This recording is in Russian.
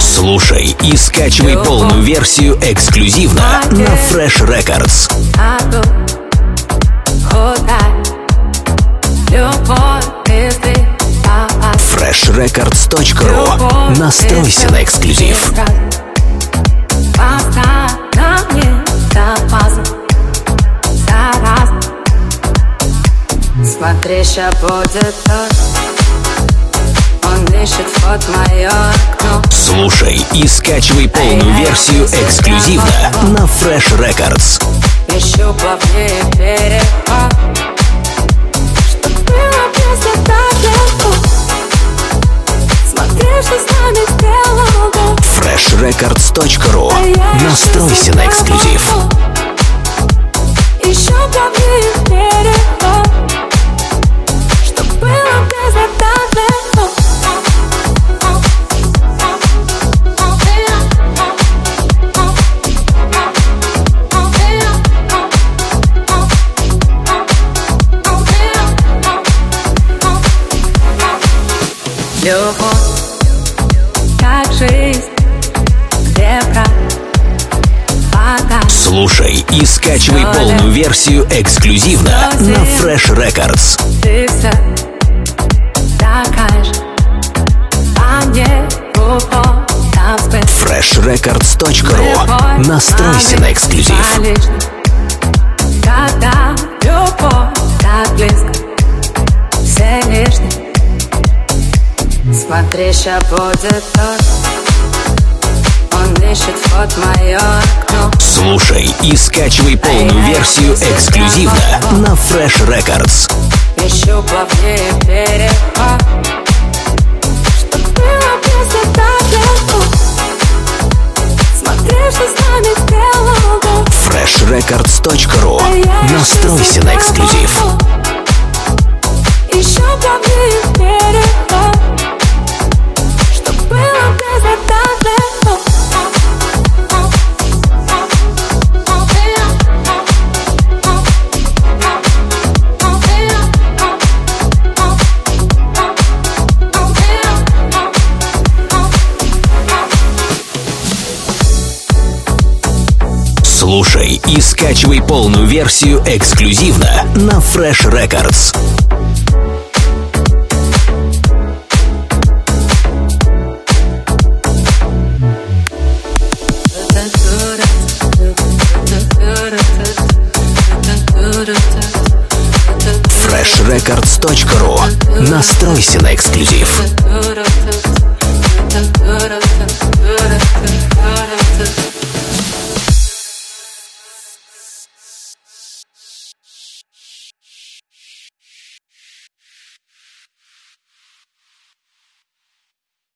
Слушай и скачивай полную версию эксклюзивно на Fresh Records. Freshrecords.ru Настройся на эксклюзив. Ща будет дождь Он вход в мое окно. Слушай и скачивай полную версию эксклюзивно на Fresh Records. Ищу плавнее переход Чтоб было просто так легко Смотри, что с нами сделал Бог freshrecords.ru Настройся на эксклюзив. Любовь, как жизнь, где правда, Слушай и скачивай полную версию эксклюзивно на Fresh Records. ты все а мне freshrecords.ru Настройся на эксклюзив. Когда любовь так близко, Смотри, ща будет дождь Он ищет вход мое окно. Слушай и скачивай полную версию эксклюзивно на Fresh Records. Ищу плавнее переход. Чтоб было просто так легко Смотри, что с нами сделал freshrecords.ru Настройся на эксклюзив. Еще плавнее переход Слушай и скачивай полную версию эксклюзивно на Fresh Records. freshrecords.ru Настройся на эксклюзив.